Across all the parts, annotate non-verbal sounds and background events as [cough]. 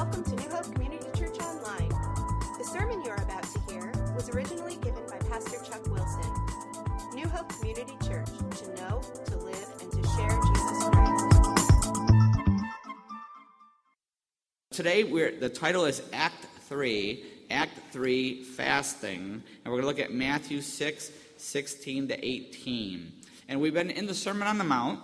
Welcome to New Hope Community Church Online. The sermon you're about to hear was originally given by Pastor Chuck Wilson. New Hope Community Church, to know, to live, and to share Jesus Christ. Today, we're, the title is Act 3, Act 3 Fasting, and we're going to look at Matthew 6, 16 to 18. And we've been in the Sermon on the Mount,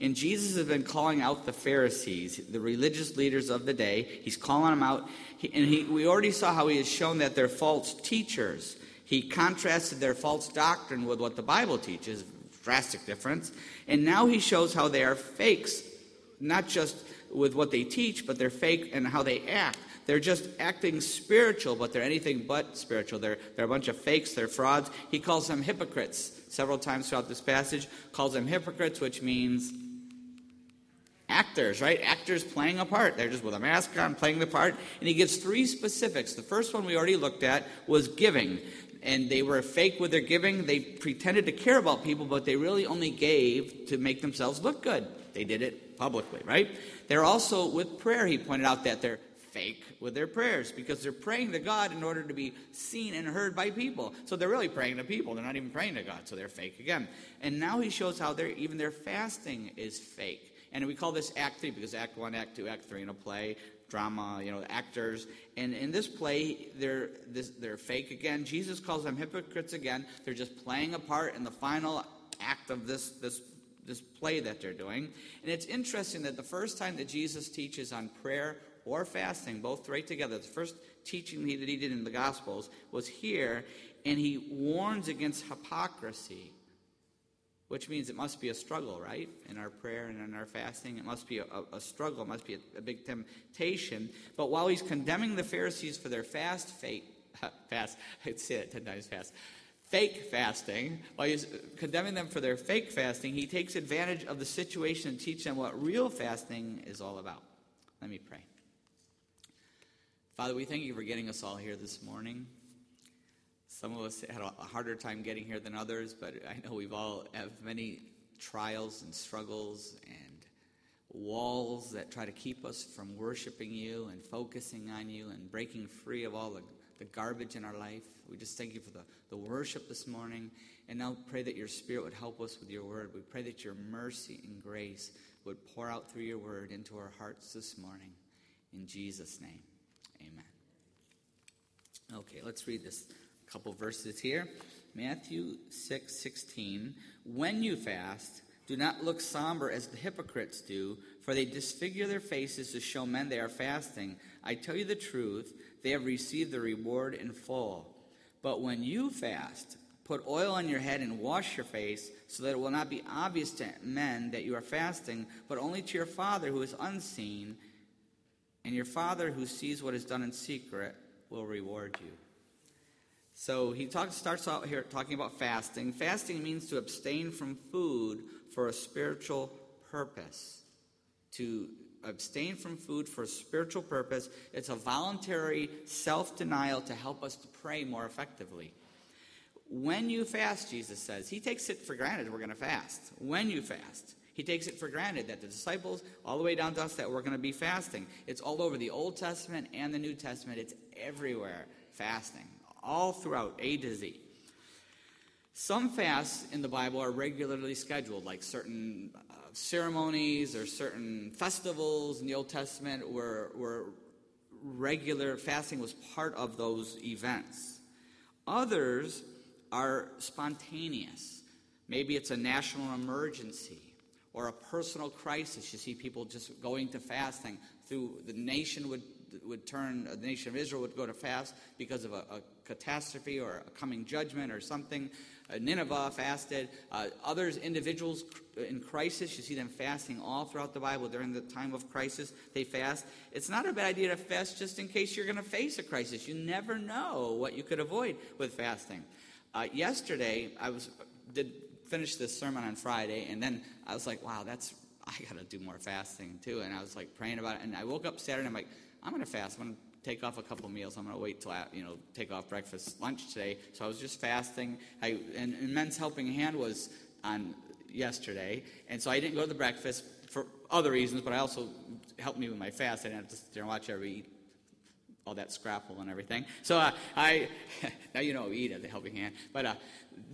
and Jesus has been calling out the Pharisees, the religious leaders of the day. He's calling them out. He, and he, we already saw how he has shown that they're false teachers. He contrasted their false doctrine with what the Bible teaches, drastic difference. And now he shows how they are fakes, not just with what they teach, but they're fake and how they act. They're just acting spiritual, but they're anything but spiritual. They're, they're a bunch of fakes, they're frauds. He calls them hypocrites several times throughout this passage, calls them hypocrites, which means actors, right? Actors playing a part. They're just with a mask on, playing the part. And he gives three specifics. The first one we already looked at was giving. And they were fake with their giving. They pretended to care about people, but they really only gave to make themselves look good. They did it publicly, right? They're also with prayer. He pointed out that they're fake with their prayers because they're praying to God in order to be seen and heard by people. So they're really praying to people. They're not even praying to God. So they're fake again. And now he shows how they're, even their fasting is fake. And we call this Act 3 because Act 1, Act 2, Act 3 in a play, drama, you know, actors. And in this play, they're, this, they're fake again. Jesus calls them hypocrites again. They're just playing a part in the final act of this, this, this play that they're doing. And it's interesting that the first time that Jesus teaches on prayer or fasting, both right together, the first teaching that he did in the Gospels was here, and he warns against hypocrisy which means it must be a struggle, right? In our prayer and in our fasting, it must be a, a struggle, it must be a, a, big temptation. But while he's condemning the Pharisees for their fast, fate, [laughs] fast, [laughs] I'd say it ten times fast, fake fasting, while he's condemning them for their fake fasting, he takes advantage of the situation and teach them what real fasting is all about. Let me pray. Father, we thank you for getting us all here this morning. Some of us had a harder time getting here than others, but I know we've all have many trials and struggles and walls that try to keep us from worshiping you and focusing on you and breaking free of all the, the garbage in our life. We just thank you for the, the worship this morning. And now pray that your spirit would help us with your word. We pray that your mercy and grace would pour out through your word into our hearts this morning. In Jesus' name, amen. Okay, let's read this couple verses here. Matthew 6 16. When you fast, do not look somber as the hypocrites do, for they disfigure their faces to show men they are fasting. I tell you the truth, they have received the reward in full. But when you fast, put oil on your head and wash your face, so that it will not be obvious to men that you are fasting, but only to your Father who is unseen. And your Father who sees what is done in secret will reward you. So he starts out here talking about fasting. Fasting means to abstain from food for a spiritual purpose. To abstain from food for a spiritual purpose. It's a voluntary self denial to help us to pray more effectively. When you fast, Jesus says, he takes it for granted we're going to fast. When you fast. He takes it for granted that the disciples, all the way down to us, that we're going to be fasting. It's all over the Old Testament and the New Testament. It's everywhere fasting all throughout A to Z. Some fasts in the Bible are regularly scheduled, like certain uh, ceremonies or certain festivals in the Old Testament where, where regular fasting was part of those events. Others are spontaneous. Maybe it's a national emergency or a personal crisis. You see people just going to fasting through the nation would would turn, the nation of Israel would go to fast because of a, a catastrophe or a coming judgment or something. Uh, Nineveh fasted. Uh, others, individuals in crisis, you see them fasting all throughout the Bible during the time of crisis. They fast. It's not a bad idea to fast just in case you're going to face a crisis. You never know what you could avoid with fasting. Uh, yesterday, I was did finish this sermon on Friday, and then I was like, wow, that's I got to do more fasting too. And I was like praying about it, and I woke up Saturday, I'm like I'm going to fast. I'm going to take off a couple meals. I'm going to wait till I, you know take off breakfast, lunch today. So I was just fasting. I and, and Men's Helping Hand was on yesterday, and so I didn't go to the breakfast for other reasons, but I also helped me with my fast. I didn't have to sit there and watch every eat all that scrapple and everything. So uh, I, [laughs] now you know eat at the helping hand. But uh,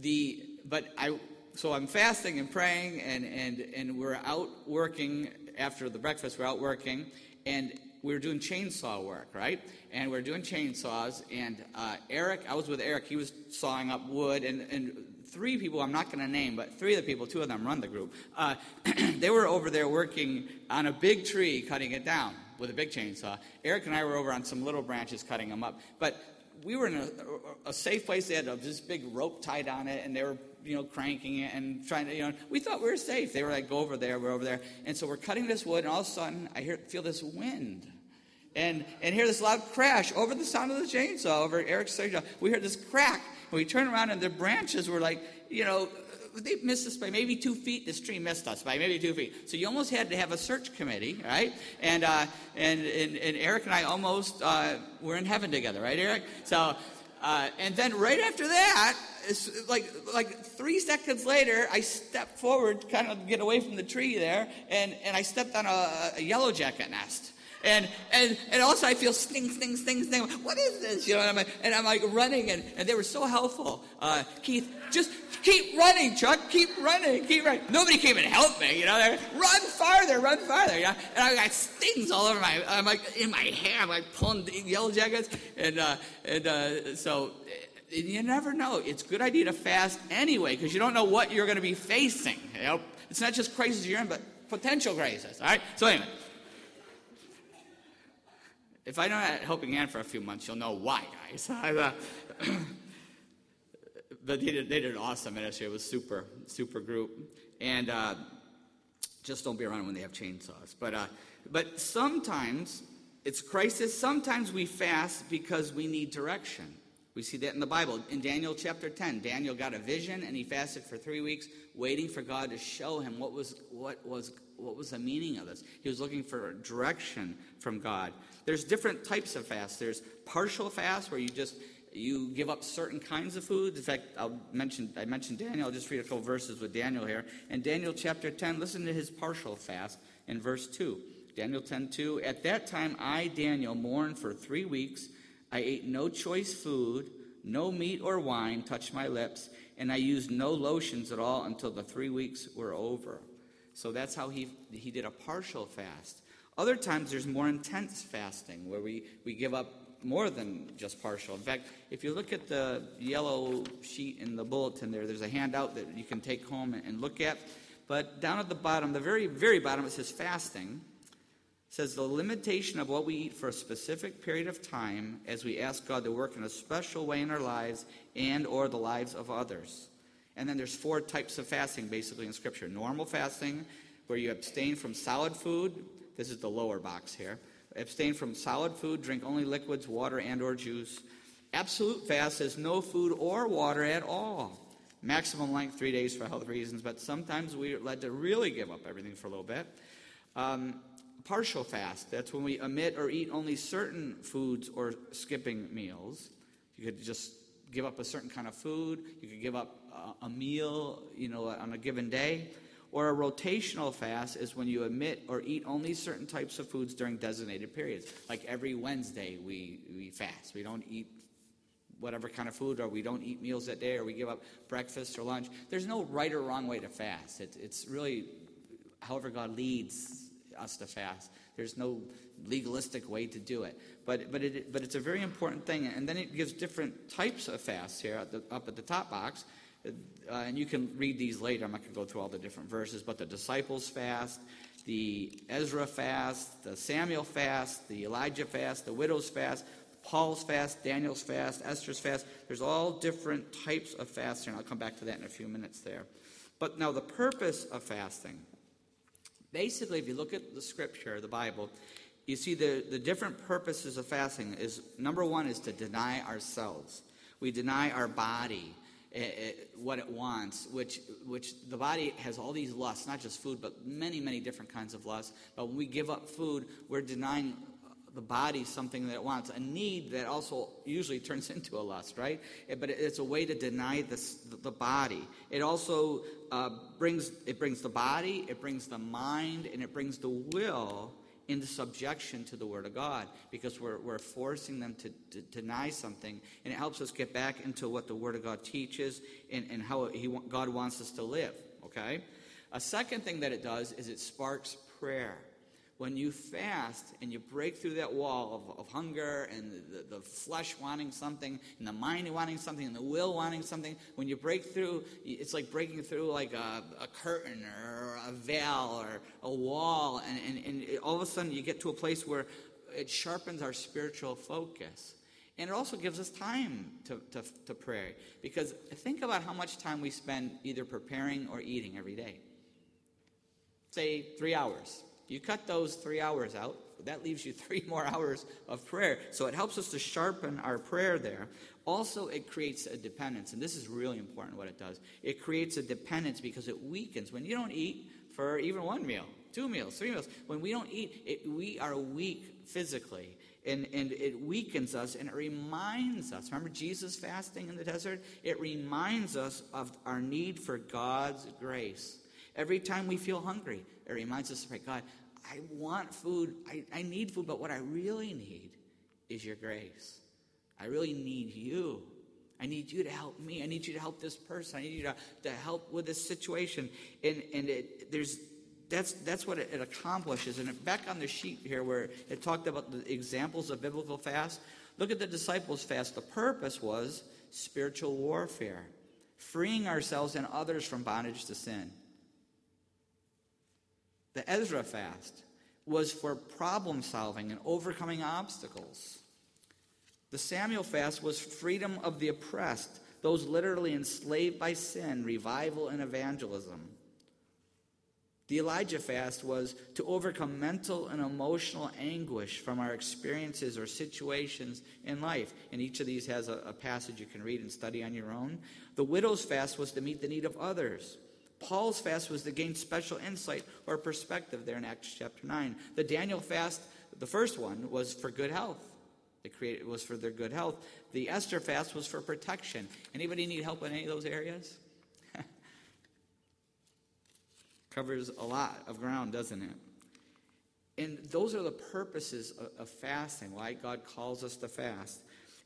the, but I, so I'm fasting and praying, and and and we're out working after the breakfast. We're out working, and we were doing chainsaw work, right? And we are doing chainsaws, and uh, Eric, I was with Eric. He was sawing up wood, and and three people I'm not going to name, but three of the people, two of them run the group. Uh, [clears throat] they were over there working on a big tree, cutting it down with a big chainsaw. Eric and I were over on some little branches cutting them up. But we were in a, a safe place. They had a, this big rope tied on it, and they were, you know, cranking it and trying to, you know, we thought we were safe. They were like, go over there, we're over there. And so we're cutting this wood, and all of a sudden, I hear, feel this wind. And, and hear this loud crash over the sound of the chainsaw, over Eric's chainsaw. We heard this crack, and we turn around, and the branches were like, you know, they missed us by maybe two feet. This tree missed us by maybe two feet. So you almost had to have a search committee, right? And uh, and, and, and Eric and I almost uh, were in heaven together, right, Eric? So. Uh, and then right after that, like like three seconds later, I stepped forward, kind of get away from the tree there, and, and I stepped on a, a yellow jacket nest. And, and, and also I feel sting, sting, sting, sting. What is this? You know, and I'm like, and I'm like running, and, and they were so helpful. Uh, Keith, just keep running, Chuck. Keep running, keep running. Nobody came and helped me. You know, run farther, run farther. You know? And I got stings all over my. I'm like in my hair. I'm like pulling yellow jackets, and uh, and uh, so you never know. It's a good idea to fast anyway because you don't know what you're going to be facing. You know, it's not just crises you're in, but potential crises. All right. So anyway. If I don't Helping Hand for a few months, you'll know why, guys. [laughs] Uh, [clears throat] but they did, they did an awesome ministry. It was super, super group. And uh, just don't be around when they have chainsaws. But, uh, but sometimes it's crisis. Sometimes we fast because we need direction. We see that in the Bible. In Daniel chapter 10, Daniel got a vision and he fasted for three weeks, waiting for God to show him what was, what was, what was the meaning of this. He was looking for direction from God. There's different types of fast. There's partial fast, where you just you give up certain kinds of food. In fact, I'll mention I mentioned Daniel. I'll just read a couple verses with Daniel here. In Daniel chapter 10, listen to his partial fast in verse 2. Daniel 10 2. At that time I, Daniel, mourned for three weeks. I ate no choice food, no meat or wine touched my lips, and I used no lotions at all until the three weeks were over. So that's how he, he did a partial fast. Other times there's more intense fasting where we, we give up more than just partial. In fact, if you look at the yellow sheet in the bulletin there, there's a handout that you can take home and look at. But down at the bottom, the very, very bottom, it says fasting says the limitation of what we eat for a specific period of time as we ask God to work in a special way in our lives and or the lives of others. And then there's four types of fasting basically in scripture. Normal fasting where you abstain from solid food, this is the lower box here. Abstain from solid food, drink only liquids, water and or juice. Absolute fast is no food or water at all. Maximum length, three days for health reasons, but sometimes we're led to really give up everything for a little bit. Um, partial fast. That's when we omit or eat only certain foods or skipping meals. You could just give up a certain kind of food. You could give up a, a meal, you know, on a given day. Or a rotational fast is when you omit or eat only certain types of foods during designated periods. Like every Wednesday, we, we fast. We don't eat whatever kind of food, or we don't eat meals that day, or we give up breakfast or lunch. There's no right or wrong way to fast. It, it's really however God leads us to fast. There's no legalistic way to do it. But, but, it, but it's a very important thing. And then it gives different types of fasts here at the, up at the top box. Uh, and you can read these later. I'm not going to go through all the different verses. But the disciples fast, the Ezra fast, the Samuel fast, the Elijah fast, the widow's fast, Paul's fast, Daniel's fast, Esther's fast. There's all different types of fasting. I'll come back to that in a few minutes there. But now, the purpose of fasting Basically, if you look at the scripture, the Bible, you see the, the different purposes of fasting is number one is to deny ourselves. We deny our body it, eh, it, eh, what it wants, which, which the body has all these lusts, not just food, but many, many different kinds of lusts. But when we give up food, we're denying the body something that it wants, a need that also usually turns [laughs] into a lust, right? But it's a way to deny this, the body. It also uh, brings it brings the body, it brings the mind, and it brings the will into subjection to the Word of God because we're, we're forcing them to, to deny something, and it helps us get back into what the Word of God teaches and, and how he, God wants us to live, okay? A second thing that it does is it sparks prayer when you fast and you break through that wall of, of hunger and the, the, flesh wanting something and the mind wanting something and the will wanting something, when you break through, it's like breaking through like a, a curtain or a veil or a wall. And, and, and it, all of a sudden you get to a place where it sharpens our spiritual focus. And it also gives us time to, to, to pray. Because think about how much time we spend either preparing or eating every day. Say three hours. You cut those three hours out, that leaves you [laughs] three more hours of prayer. So it helps us to sharpen our prayer there. Also, it creates a dependence, and this is really important what it does. It creates a dependence because it weakens. When you don't eat for even one meal, two meals, three meals, when we don't eat, it, we are weak physically. And, and it weakens us and it reminds us. Remember Jesus fasting in the desert? It reminds us of our need for God's grace. Every time we feel hungry, it reminds us to pray, God, I want food. I, I need food, but what I really need is your grace. I really need you. I need you to help me. I need you to help this person. I need you to, to help with this situation. And, and it, there's, that's, that's what it, it accomplishes. And back on the sheet here where it talked about the examples of biblical fast, look at the disciples' fast. The purpose was spiritual warfare, freeing ourselves and others from bondage to sin. The Ezra fast was for problem solving and overcoming obstacles. The Samuel fast was freedom of the oppressed, those literally enslaved by sin, revival and evangelism. The Elijah fast was to overcome mental and emotional anguish from our experiences or situations in life. And each of these has a, a passage you can read and study on your own. The widow's fast was to meet the need of others. Paul's fast was to gain special insight or perspective there in Acts chapter 9. The Daniel fast, the first one, was for good health. It, created, was for their good health. The Esther fast was for protection. Anybody need help in any of those areas? [laughs] Covers a lot of ground, doesn't it? And those are the purposes of, of fasting, why God calls us to fast.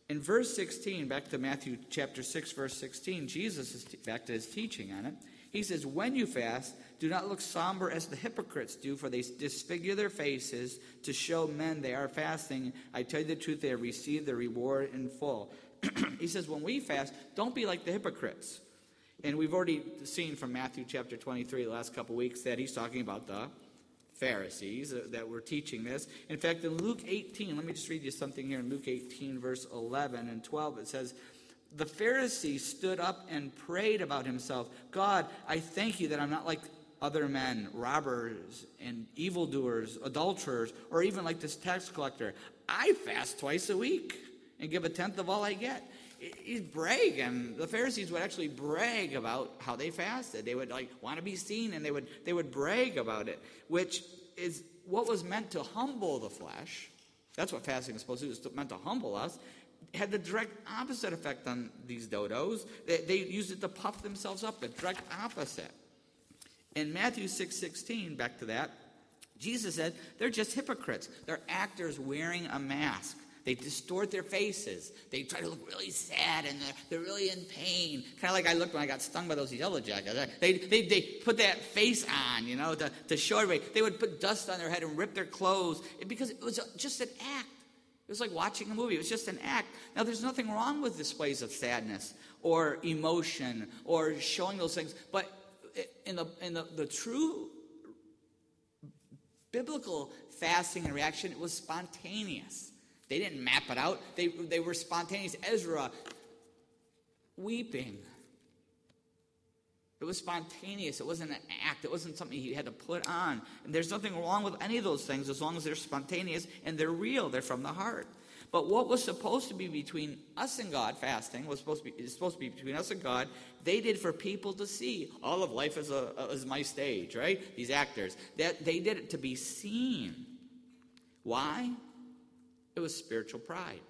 In verse 16, back to Matthew chapter 6, verse 16, Jesus is t- back to his teaching on it. He says, When you fast, do not look somber as the hypocrites do, for they disfigure their faces to show men they are fasting. I tell you the truth, they have received their reward in full. [clears throat] he says, When we fast, don't be like the hypocrites. And we've already seen from Matthew chapter 23 the last couple weeks that he's talking about the Pharisees that were teaching this. In fact, in Luke 18, let me just read you something here in Luke 18, verse 11 and 12. It says, the Pharisee stood up and prayed about himself God, I thank you that I'm not like other men, robbers and evildoers, adulterers, or even like this tax collector. I fast twice a week and give a tenth of all I get. He's bragging. The Pharisees would actually brag about how they fasted. They would like want to be seen and they would they would brag about it, which is what was meant to humble the flesh. That's what fasting is supposed to do. It's meant to humble us had the direct opposite effect on these dodos. They, they used it to puff themselves up, the direct opposite. In Matthew 6 16, back to that, Jesus said they're just hypocrites. They're actors wearing a mask. They distort their faces. They try to look really sad and they're, they're really in pain. Kind of like I looked when I got stung by those yellow jackets. They, they, they put that face on, you know, to, to show everybody. They would put dust on their head and rip their clothes because it was just an act. It was like watching a movie. It was just an act. Now, there's nothing wrong with displays of sadness or emotion or showing those things. But in the, in the, the true biblical fasting and reaction, it was spontaneous. They didn't map it out, they, they were spontaneous. Ezra weeping it was spontaneous. It wasn't an act. It wasn't something he had to put on. And there's nothing wrong with any of those things as long as they're spontaneous and they're real. They're from the heart. But what was supposed to be between us and God, fasting, was supposed to be, supposed to be between us and God, they did for people to see. All of life is, a, is my stage, right? These actors. That They did it to be seen. Why? It was spiritual pride.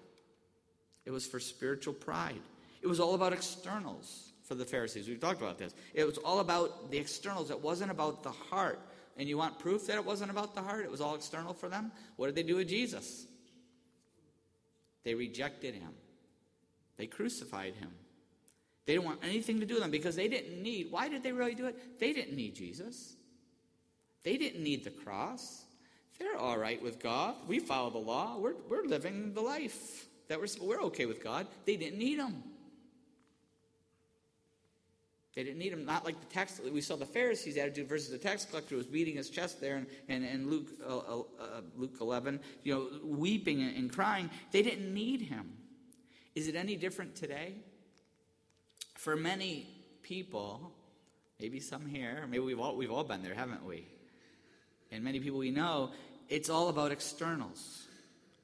It was for spiritual pride. It was all about externals for the Pharisees. We've talked about this. It was all about the externals, it wasn't about the heart and you want proof that it wasn't about the heart, it was all external for them, what did they do with Jesus? They rejected him, they crucified him. They didn't want anything to do with him because they didn't need, why did they really do it? They didn't need Jesus. They didn't need the cross. They're all right with God. We follow the law. We're, we're living the life that we're, we're okay with God. They didn't need him. They didn't need him. Not like the tax. We saw the Pharisees' attitude versus the tax collector who was beating his chest there, and in, Luke uh, uh, uh, Luke 11, you know, weeping and, and crying. They didn't need him. Is it any different today? For many people, maybe some here, maybe we've all we've all been there, haven't we? And many people we know, it's all about externals.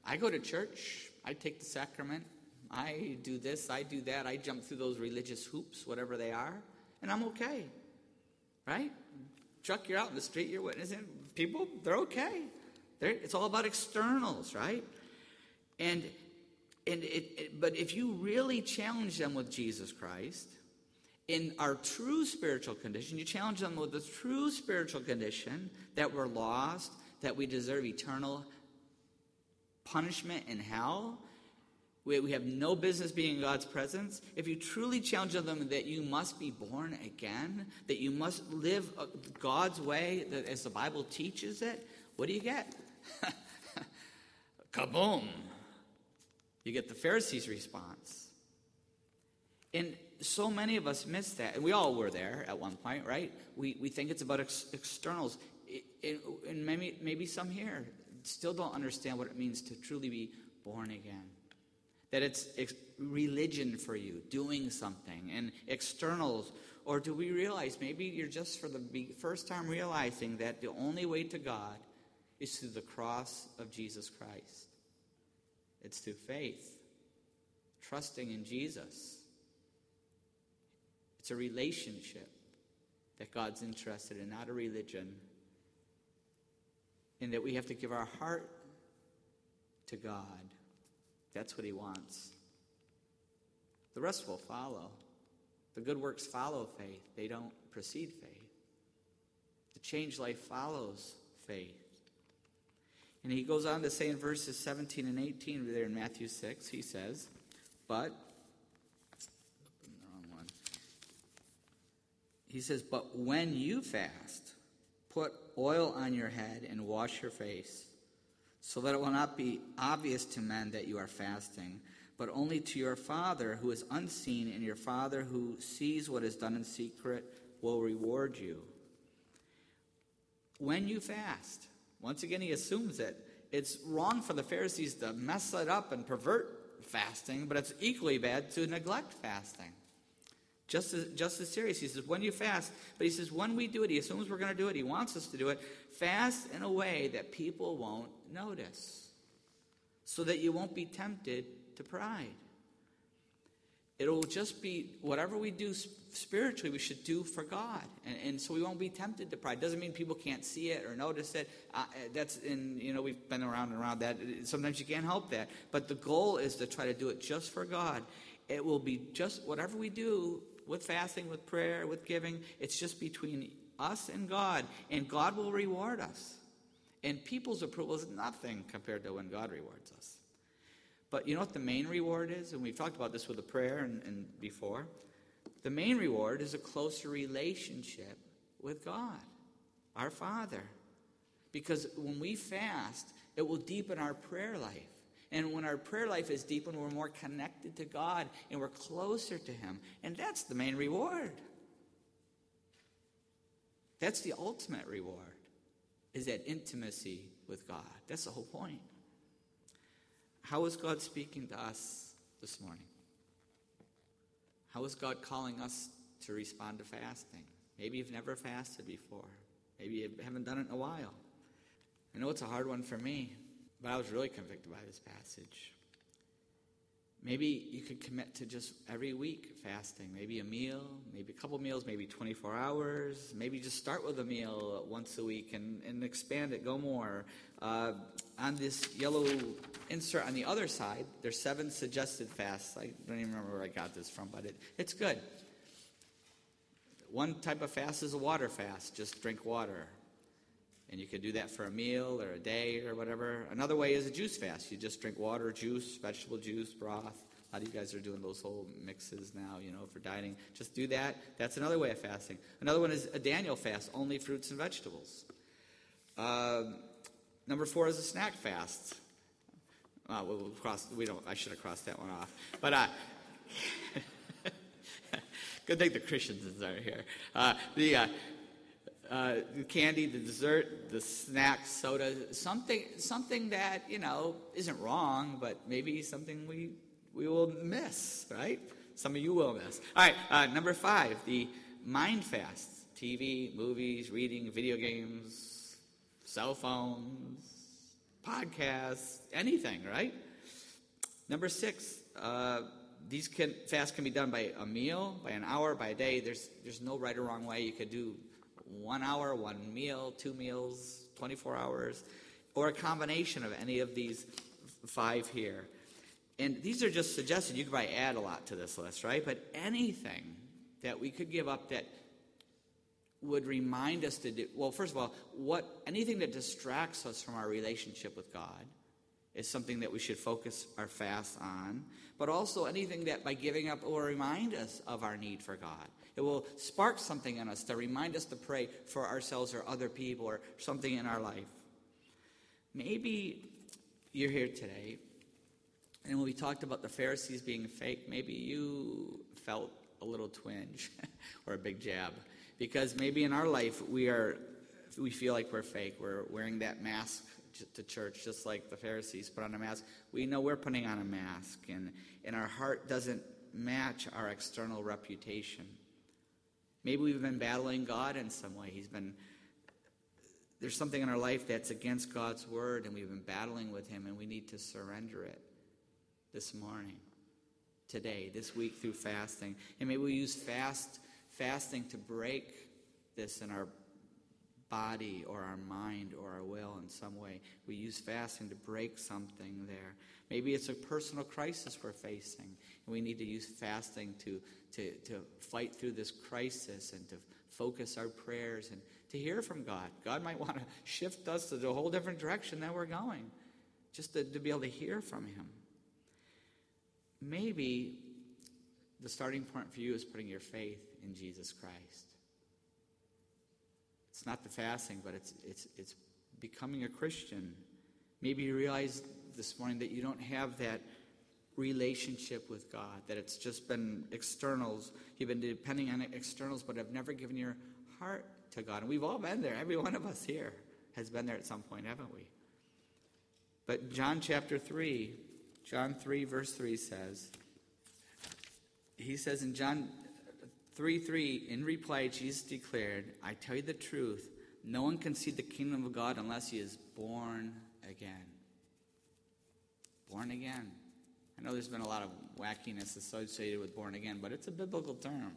I go to church. I take the sacrament. I do this. I do that. I jump through those religious hoops, whatever they are and I'm okay. Right? Chuck, you're out in the street, you're witnessing. People, they're okay. They're, it's all about externals, right? And and it, it, but if you really challenge them with Jesus Christ in our true spiritual condition, you challenge them with the true spiritual condition that we're lost, that we deserve eternal punishment in hell, we, we have no business being in God's presence, if you truly challenge them that you must be born again, that you must live uh, God's way that, as the Bible teaches it, what do you get? [laughs] Kaboom! You get the Pharisees' response. And so many of us miss that. And we all were there at one point, right? We, we think it's about ex- externals. and maybe, maybe some here still don't understand what it means to truly be born again that it's ex- religion for you, doing something, and externals? Or do we realize maybe you're just for the first time realizing that the only way to God is through the cross of Jesus Christ? It's through faith, trusting in Jesus. It's a relationship that God's interested in, not a religion. And that we have to give our heart to God that's what he wants. The rest will follow. The good works follow faith, they don't precede faith. The changed life follows faith. And he goes on to say in verses 17 and 18 there in Matthew 6, he says, But, he says, But when you fast, put oil on your head and wash your face so that it will not be obvious to men that you are fasting, but only to your Father who is unseen, and your Father who sees what is done in secret will reward you. When you fast, once again, he assumes it. it's wrong for the Pharisees to mess it up and pervert fasting, but it's equally bad to neglect fasting. Just as, just as serious. He says, when you fast, but he says, when we do it, he assumes we're going to do it, he wants us to do it. Fast in a way that people won't notice, so that you won't be tempted to pride. It'll just be whatever we do spiritually, we should do for God. And, and so we won't be tempted to pride. Doesn't mean people can't see it or notice it. Uh, that's in, you know, we've been around and around that. Sometimes you can't help that. But the goal is to try to do it just for God. It will be just whatever we do with fasting, with prayer, with giving, it's just between us and God. And God will reward us. And people's approval is nothing compared to when God rewards us. But you know what the main reward is? And we've talked about this with the prayer and, and before. The main reward is a closer relationship with God, our Father. Because when we fast, it will deepen our prayer life. And when our prayer life is deepened, we're more connected to God and we're closer to Him. And that's the main reward. That's the ultimate reward is that intimacy with God. That's the whole point. How is God speaking to us this morning? How is God calling us to respond to fasting? Maybe you've never fasted before. Maybe you haven't done it in a while. I know it's a hard one for me, but I was really convicted by this passage. Maybe you could commit to just every week fasting, maybe a meal, maybe a couple meals, maybe 24 hours. Maybe just start with a meal once a week and, and expand it, go more. Uh, on this yellow insert on the other side, there's seven suggested fasts. I don't even remember where I got this from, but it, it's good. One type of fast is a water fast, just drink water. And you could do that for a meal or a day or whatever. Another way is a juice fast. You just drink water, juice, vegetable juice, broth. A lot of you guys are doing those whole mixes now, you know, for dieting. Just do that. That's another way of fasting. Another one is a Daniel fast, only fruits and vegetables. Uh, number four is a snack fast. Uh, we'll cross. We don't. I should have crossed that one off. But uh, [laughs] good thing the Christians are here. Uh, the uh, the candy, the dessert, the snack, soda, something, something that you know isn't wrong, but maybe something we we will miss, right? Some of you will miss. All right, uh, number five, the mind fast: TV, movies, reading, video games, cell phones, podcasts, anything, right? Number six. Uh, these can, fasts can be done by a meal, by an hour, by a day. There's, there's no right or wrong way. You could do one hour, one meal, two meals, 24 hours, or a combination of any of these five here. And these are just suggested. You could probably add a lot to this list, right? But anything that we could give up that would remind us to do well first of all what anything that distracts us from our relationship with god is something that we should focus our fast on but also anything that by giving up will remind us of our need for god it will spark something in us to remind us to pray for ourselves or other people or something in our life. Maybe you're here today, and when we talked about the Pharisees being fake, maybe you felt a little twinge [laughs] or a big jab. Because maybe in our life we are we feel like we're fake. We're wearing that mask to church, just like the Pharisees put on a mask. We know we're putting on a mask, and, and our heart doesn't match our external reputation. Maybe we've been battling God in some way. He's been there's something in our life that's against God's word, and we've been battling with Him, and we need to surrender it this morning, today, this week through fasting. And maybe we use fast fasting to break this in our body or our mind or our will in some way. We use fasting to break something there. Maybe it's a personal crisis we're facing, and we need to use fasting to, to, to fight through this crisis and to focus our prayers and to hear from God. God might want to shift us to a whole different direction that we're going, just to, to be able to hear from Him. Maybe the starting point for you is putting your faith in Jesus Christ. It's not the fasting, but it's, it's, it's becoming a Christian. Maybe you realize this morning that you don't have that relationship with God, that it's just been externals. You've been depending on externals, but have never given your heart to God. And we've all been there. Every one of us here has been there at some point, haven't we? But John chapter 3, John 3, verse 3 says, he says in John 3 3, in reply, Jesus declared, I tell you the truth, no one can see the kingdom of God unless he is born again born again. I know there's been a lot of wackiness associated with born again, but it's a biblical term.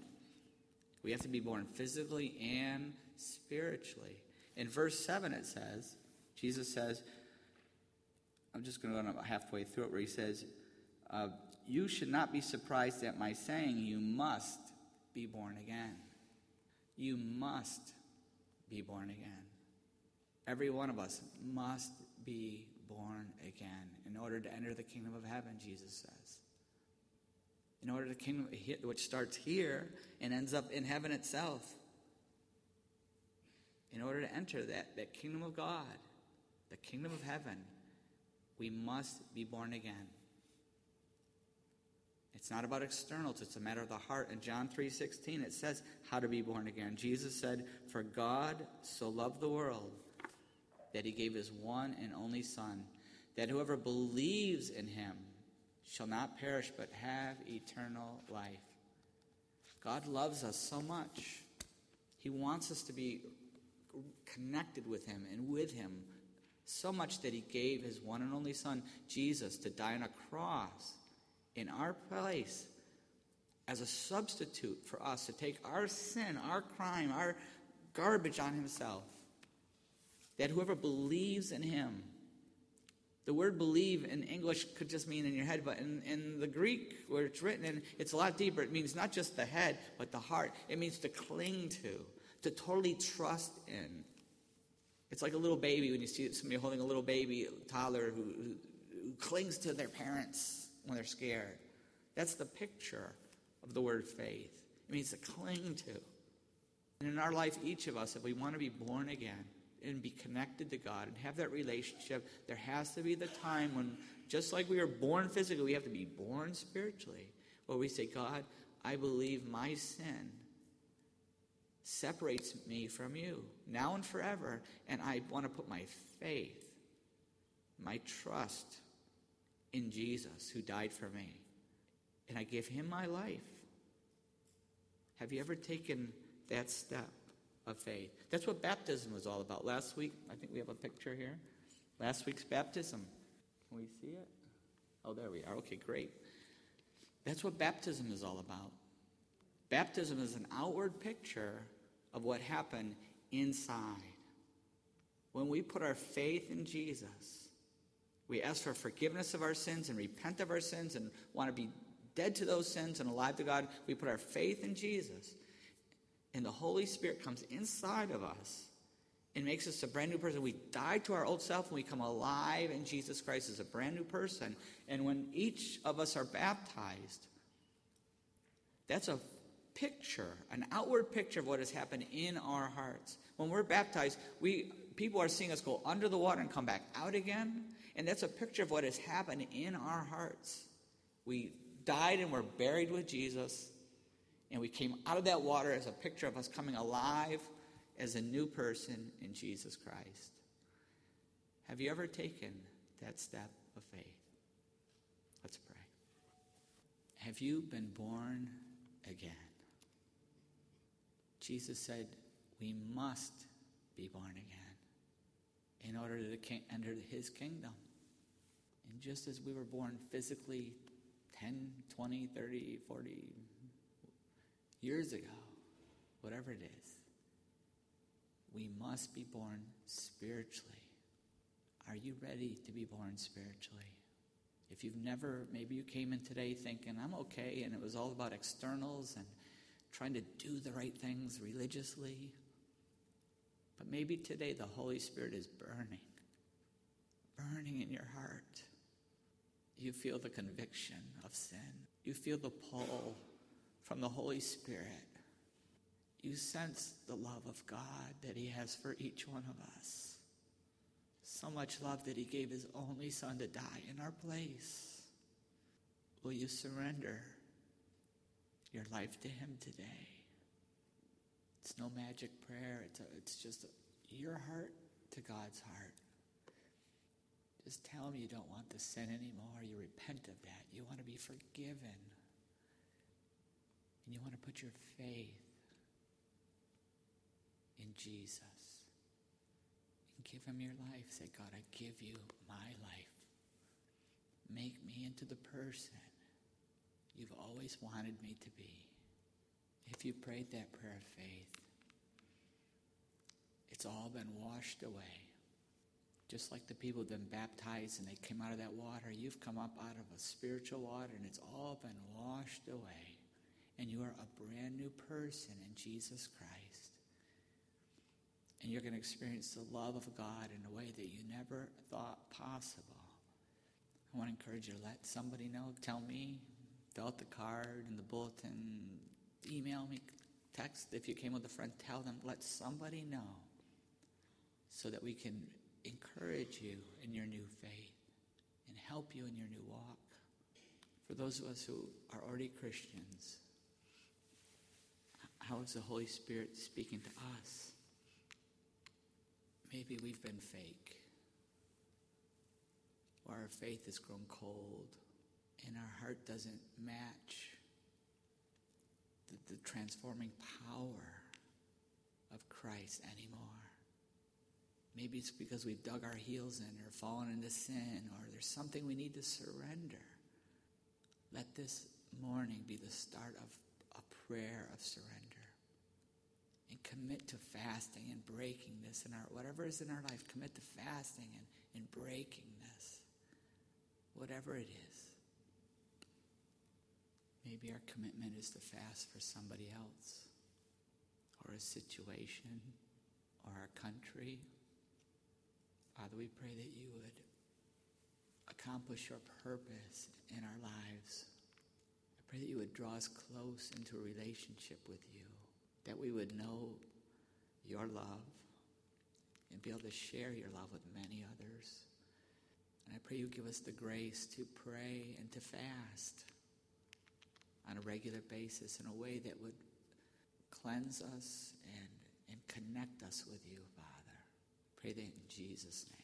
We have to be born physically and spiritually. In verse 7, it says, Jesus says, I'm just going to go halfway through it, where he says, uh, You should not be surprised at my saying, You must be born again. You must be born again. Every one of us must be born again in order to enter the kingdom of heaven, Jesus says. In order to kingdom which starts here and ends up in heaven itself. In order to enter that, that kingdom of God, the kingdom of heaven, we must be born again. It's not about externals, it's a matter of the heart. In John 3:16 it says how to be born again. Jesus said, "For God so loved the world that he gave his one and only Son, that whoever believes in him shall not perish but have eternal life. God loves us so much. He wants us to be connected with him and with him so much that he gave his one and only Son, Jesus, to die on a cross in our place as a substitute for us to take our sin, our crime, our garbage on himself that whoever believes in him, the word believe in English could just mean in your head, but in, in the Greek, where it's written, and it's a lot deeper. It means not just the head, but the heart. It means to cling to, to totally trust in. It's like a little baby when you see somebody holding a little baby, toddler who, who, who clings to their parents when they're scared. That's the picture of the word faith. It means to cling to. And in our life, each of us, if we want to be born again and be connected to God and have that relationship, there has to be the time when, just like we are born physically, we have to be born spiritually, where we say, God, I believe my sin separates me from you now and forever, and I want to put my faith, my trust in Jesus who died for me, and I give him my life. Have you ever taken that step of faith. That's what baptism was all about. Last week, I think we have a picture here. Last week's baptism. Can we see it? Oh, there we are. Okay, great. That's what baptism is all about. Baptism is an outward picture of what happened inside. When we put our faith in Jesus, we ask for forgiveness of our sins and repent of our sins and want to be dead to those sins and alive to God. We put our faith in Jesus and the Holy Spirit comes inside of us and makes us a brand new person. We die to our old self and we come alive in Jesus Christ as a brand new person. And when each of us are baptized, that's a picture, an outward picture of what has happened in our hearts. When we're baptized, we people are seeing us go under the water and come back out again, and that's a picture of what has happened in our hearts. We died and were buried with Jesus and we came out of that water as a picture of us coming alive as a new person in Jesus Christ. Have you ever taken that step of faith? Let's pray. Have you been born again? Jesus said, We must be born again in order to enter his kingdom. And just as we were born physically 10, 20, 30, 40, years ago, whatever it is, we must be born spiritually. Are you ready to be born spiritually? If you've never, maybe you came in today thinking, I'm okay, and it was all about externals and trying to do the right things religiously. But maybe today the Holy Spirit is burning, burning in your heart. You feel the conviction of sin, you feel the pull from the Holy Spirit, you sense the love of God that He has for each one of us. So much love that He gave His only Son to die in our place. Will you surrender your life to Him today? It's no magic prayer, it's, a, it's just a, your heart to God's heart. Just tell Him you don't want to sin anymore. You repent of that. You want to be forgiven and you want to put your faith in Jesus and give him your life. Say, God, I give you my life. Make me into the person you've always wanted me to be. If you prayed that prayer of faith, it's all been washed away. Just like the people have been baptized and they came out of that water, you've come up out of a spiritual water and it's all been washed away and you are a brand new person in Jesus Christ. And you're going to experience the love of God in a way that you never thought possible. I want to encourage you to let somebody know. Tell me, fill out the card and the bulletin, email me, text. If you came with a friend, tell them, let somebody know so that we can encourage you in your new faith and help you in your new walk. For those of us who are already Christians, how is the Holy Spirit speaking to us? Maybe we've been fake, or our faith has grown cold, and our heart doesn't match the, the transforming power of Christ anymore. Maybe it's because we've dug our heels in or fallen into sin, or there's something we need to surrender. Let this morning be the start of prayer of surrender and commit to fasting and breaking this in our whatever is in our life commit to fasting and, and breaking this whatever it is maybe our commitment is to fast for somebody else or a situation or our country Father, we pray that you would accomplish your purpose in our lives. Pray that you would draw us close into a relationship with you, that we would know your love and be able to share your love with many others. And I pray you give us the grace to pray and to fast on a regular basis in a way that would cleanse us and, and connect us with you, Father. Pray that in Jesus' name.